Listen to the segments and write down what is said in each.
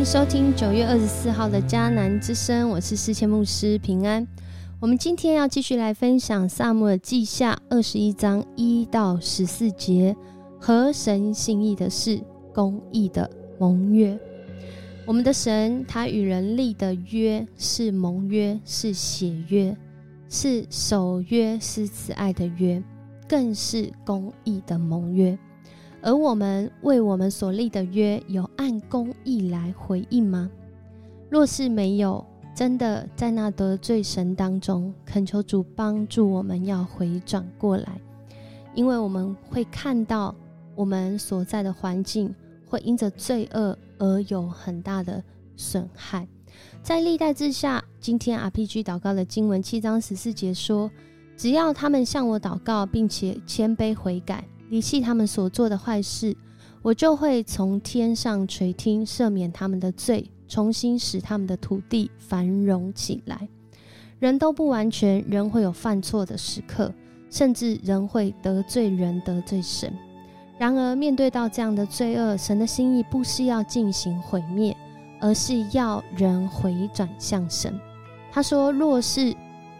迎收听九月二十四号的迦南之声，我是世谦牧师平安。我们今天要继续来分享萨姆尔记下二十一章一到十四节，合神心意的事，公义的盟约。我们的神他与人立的约是盟约，是血约，是守约是慈爱的约，更是公义的盟约。而我们为我们所立的约，有按公义来回应吗？若是没有，真的在那得罪神当中，恳求主帮助我们，要回转过来，因为我们会看到我们所在的环境会因着罪恶而有很大的损害。在历代之下，今天 RPG 祷告的经文七章十四节说：“只要他们向我祷告，并且谦卑悔改。”离弃他们所做的坏事，我就会从天上垂听，赦免他们的罪，重新使他们的土地繁荣起来。人都不完全，人会有犯错的时刻，甚至人会得罪人、得罪神。然而，面对到这样的罪恶，神的心意不是要进行毁灭，而是要人回转向神。他说：“若是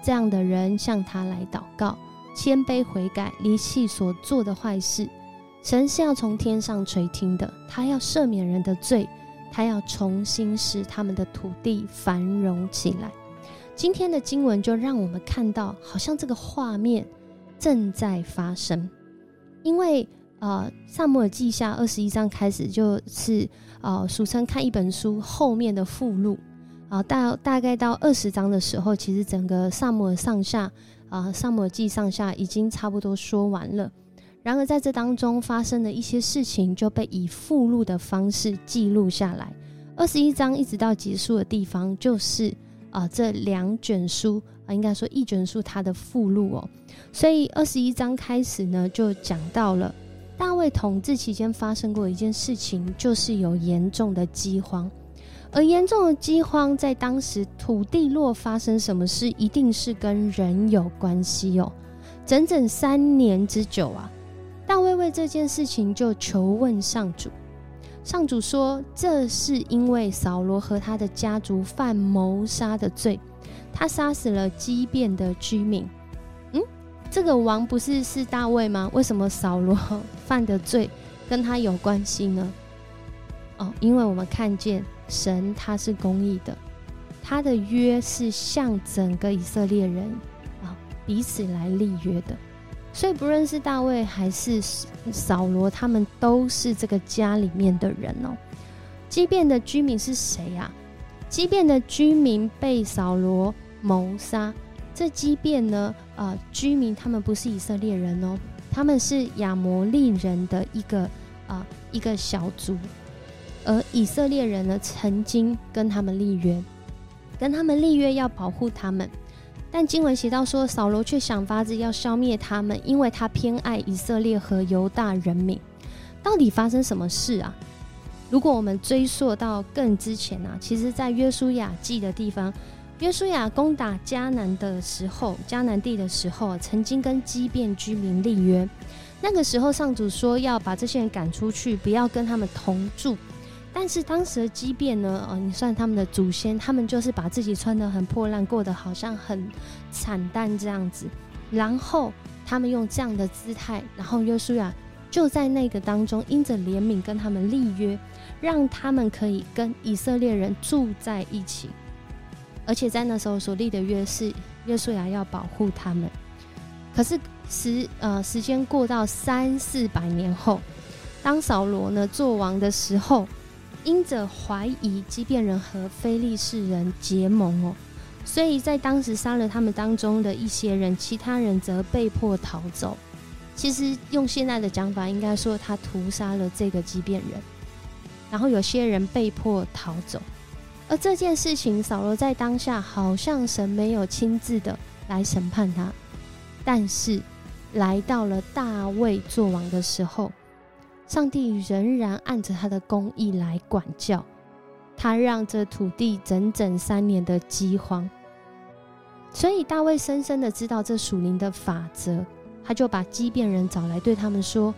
这样的人向他来祷告。”谦卑悔改，离弃所做的坏事，神是要从天上垂听的。他要赦免人的罪，他要重新使他们的土地繁荣起来。今天的经文就让我们看到，好像这个画面正在发生。因为呃，萨摩尔记下二十一章开始就是呃，俗称看一本书后面的附录啊，大大概到二十章的时候，其实整个萨摩尔上下。啊，上摩记上下已经差不多说完了。然而在这当中发生的一些事情，就被以附录的方式记录下来。二十一章一直到结束的地方，就是啊这两卷书啊，应该说一卷书它的附录哦。所以二十一章开始呢，就讲到了大卫统治期间发生过一件事情，就是有严重的饥荒。而严重的饥荒在当时土地若发生什么事，一定是跟人有关系哦。整整三年之久啊，大卫为这件事情就求问上主。上主说，这是因为扫罗和他的家族犯谋杀的罪，他杀死了畸变的居民。嗯，这个王不是是大卫吗？为什么扫罗 犯的罪跟他有关系呢？哦，因为我们看见。神他是公义的，他的约是向整个以色列人啊彼此来立约的，所以不论是大卫还是扫罗，他们都是这个家里面的人哦。畸变的居民是谁呀？畸变的居民被扫罗谋杀，这畸变呢啊居民他们不是以色列人哦，他们是亚摩利人的一个啊一个小族。而以色列人呢，曾经跟他们立约，跟他们立约要保护他们，但经文写到说，扫罗却想法子要消灭他们，因为他偏爱以色列和犹大人民。到底发生什么事啊？如果我们追溯到更之前啊，其实在约书亚记的地方，约书亚攻打迦南的时候，迦南地的时候，曾经跟畸变居民立约。那个时候，上主说要把这些人赶出去，不要跟他们同住。但是当时的畸变呢？哦，你算他们的祖先，他们就是把自己穿得很破烂，过得好像很惨淡这样子。然后他们用这样的姿态，然后约书亚就在那个当中，因着怜悯跟他们立约，让他们可以跟以色列人住在一起。而且在那时候所立的约是约书亚要保护他们。可是时呃时间过到三四百年后，当扫罗呢做王的时候。因着怀疑畸变人和非利士人结盟哦，所以在当时杀了他们当中的一些人，其他人则被迫逃走。其实用现在的讲法，应该说他屠杀了这个畸变人，然后有些人被迫逃走。而这件事情，扫罗在当下好像神没有亲自的来审判他，但是来到了大卫做王的时候。上帝仍然按着他的公义来管教，他让这土地整整三年的饥荒。所以大卫深深的知道这属灵的法则，他就把畸变人找来，对他们说：“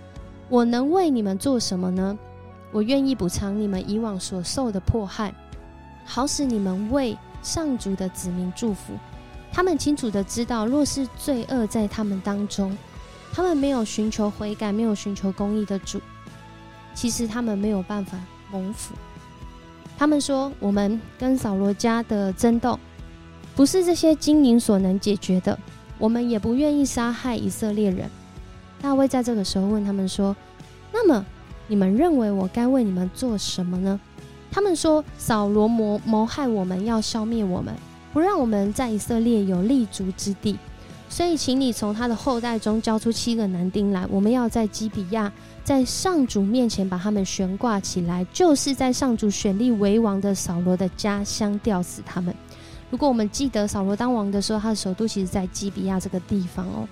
我能为你们做什么呢？”我愿意补偿你们以往所受的迫害，好使你们为上主的子民祝福。他们清楚的知道，若是罪恶在他们当中，他们没有寻求悔改，没有寻求公义的主，其实他们没有办法蒙福。他们说：“我们跟扫罗家的争斗，不是这些精灵所能解决的。我们也不愿意杀害以色列人。”大卫在这个时候问他们说：“那么你们认为我该为你们做什么呢？”他们说：“扫罗谋谋害我们，要消灭我们，不让我们在以色列有立足之地。所以，请你从他的后代中交出七个男丁来，我们要在基比亚。”在上主面前把他们悬挂起来，就是在上主选立为王的扫罗的家乡吊死他们。如果我们记得扫罗当王的时候，他的首都其实在基比亚这个地方哦。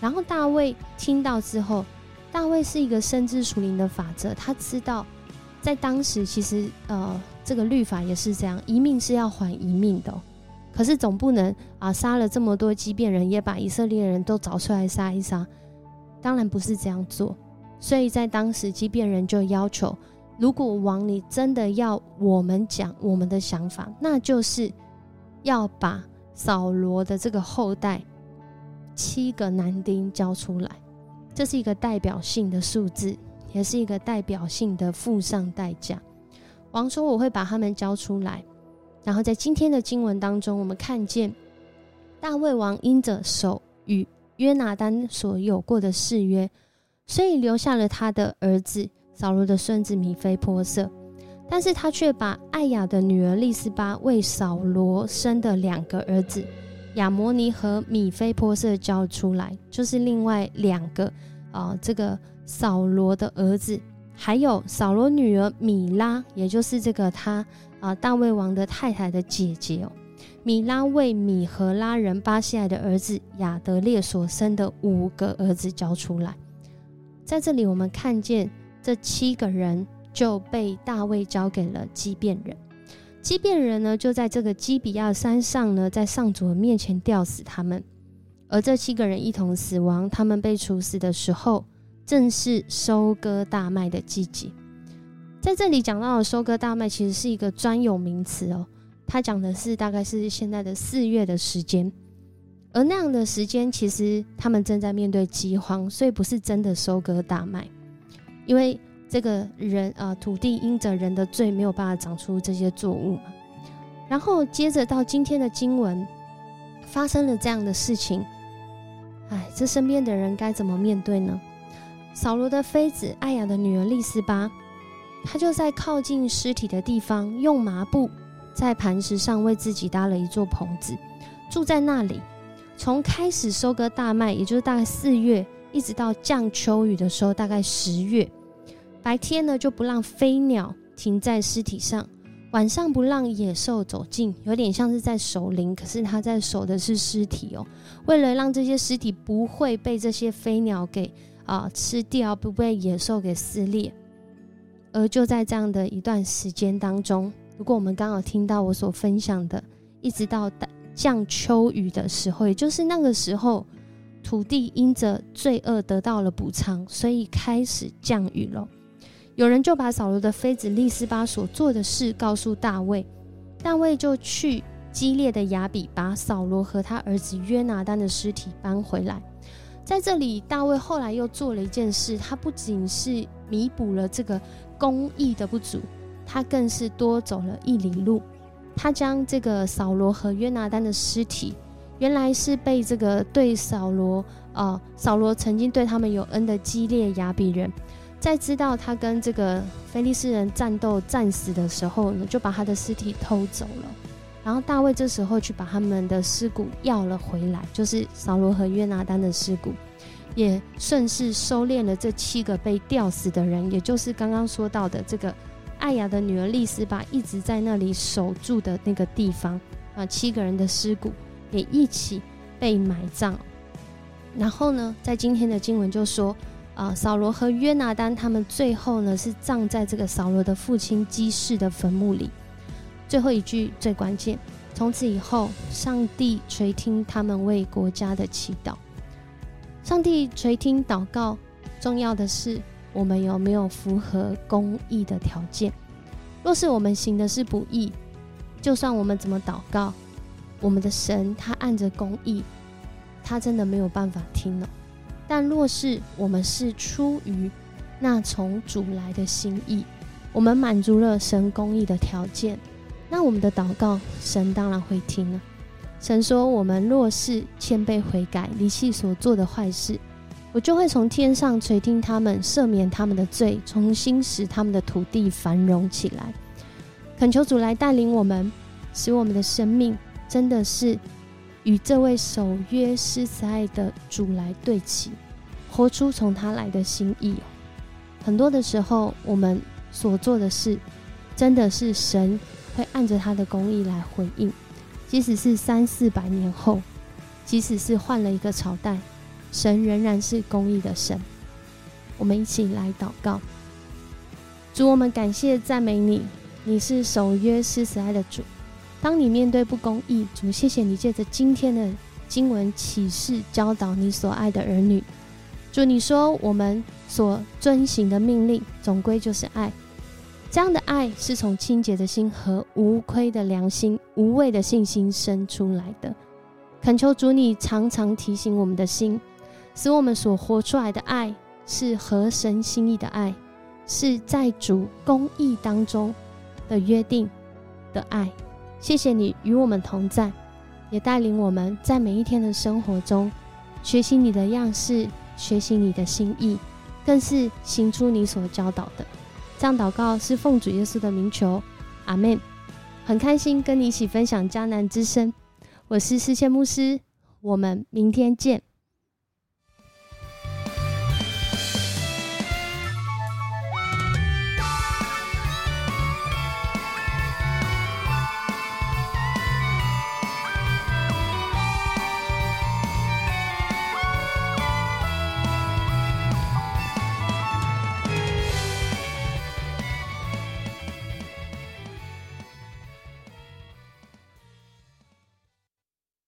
然后大卫听到之后，大卫是一个深知属灵的法则，他知道在当时其实呃这个律法也是这样，一命是要还一命的。可是总不能啊杀了这么多畸变人，也把以色列人都找出来杀一杀，当然不是这样做。所以在当时，畸变人就要求，如果王你真的要我们讲我们的想法，那就是要把扫罗的这个后代七个男丁交出来，这是一个代表性的数字，也是一个代表性的付上代价。王说我会把他们交出来，然后在今天的经文当中，我们看见大卫王因着手与约拿丹所有过的誓约。所以留下了他的儿子扫罗的孙子米菲波色，但是他却把艾雅的女儿利斯巴为扫罗生的两个儿子亚摩尼和米菲波色交出来，就是另外两个啊，这个扫罗的儿子，还有扫罗女儿米拉，也就是这个他啊大卫王的太太的姐姐哦，米拉为米和拉人巴西埃的儿子亚德列所生的五个儿子交出来。在这里，我们看见这七个人就被大卫交给了基变人。基变人呢，就在这个基比亚山上呢，在上主的面前吊死他们。而这七个人一同死亡，他们被处死的时候，正是收割大麦的季节。在这里讲到的收割大麦，其实是一个专有名词哦，它讲的是大概是现在的四月的时间。而那样的时间，其实他们正在面对饥荒，所以不是真的收割大麦，因为这个人啊，土地因着人的罪没有办法长出这些作物嘛。然后接着到今天的经文，发生了这样的事情，哎，这身边的人该怎么面对呢？扫罗的妃子艾雅的女儿利斯巴，他就在靠近尸体的地方，用麻布在磐石上为自己搭了一座棚子，住在那里。从开始收割大麦，也就是大概四月，一直到降秋雨的时候，大概十月，白天呢就不让飞鸟停在尸体上，晚上不让野兽走近，有点像是在守灵，可是他在守的是尸体哦。为了让这些尸体不会被这些飞鸟给啊吃掉，不被野兽给撕裂，而就在这样的一段时间当中，如果我们刚好听到我所分享的，一直到降秋雨的时候，也就是那个时候，土地因着罪恶得到了补偿，所以开始降雨了。有人就把扫罗的妃子利斯巴所做的事告诉大卫，大卫就去激烈的雅比，把扫罗和他儿子约拿丹的尸体搬回来。在这里，大卫后来又做了一件事，他不仅是弥补了这个公义的不足，他更是多走了一里路。他将这个扫罗和约拿丹的尸体，原来是被这个对扫罗，呃，扫罗曾经对他们有恩的激烈亚比人，在知道他跟这个菲利斯人战斗战死的时候呢，就把他的尸体偷走了。然后大卫这时候去把他们的尸骨要了回来，就是扫罗和约拿丹的尸骨，也顺势收敛了这七个被吊死的人，也就是刚刚说到的这个。艾雅的女儿丽丝巴一直在那里守住的那个地方啊，七个人的尸骨也一起被埋葬。然后呢，在今天的经文就说啊，扫罗和约拿丹他们最后呢是葬在这个扫罗的父亲基士的坟墓里。最后一句最关键，从此以后，上帝垂听他们为国家的祈祷。上帝垂听祷告，重要的是我们有没有符合公义的条件。若是我们行的是不义，就算我们怎么祷告，我们的神他按着公义，他真的没有办法听了。但若是我们是出于那从主来的心意，我们满足了神公义的条件，那我们的祷告神当然会听了。神说：“我们若是谦卑悔改，离弃所做的坏事，我就会从天上垂听他们，赦免他们的罪，重新使他们的土地繁荣起来。”恳求主来带领我们，使我们的生命真的是与这位守约施慈爱的主来对齐，活出从他来的心意。很多的时候，我们所做的事，真的是神会按着他的公义来回应。即使是三四百年后，即使是换了一个朝代，神仍然是公义的神。我们一起来祷告，主，我们感谢赞美你，你是守约施慈爱的主。当你面对不公义，主，谢谢你借着今天的经文启示教导你所爱的儿女。主，你说我们所遵行的命令，总归就是爱。这样的爱是从清洁的心和无亏的良心、无畏的信心生出来的。恳求主，你常常提醒我们的心，使我们所活出来的爱是合神心意的爱，是在主公义当中的约定的爱。谢谢你与我们同在，也带领我们在每一天的生活中学习你的样式，学习你的心意，更是行出你所教导的。这样祷告是奉主耶稣的名求，阿门。很开心跟你一起分享迦南之声，我是世界牧师，我们明天见。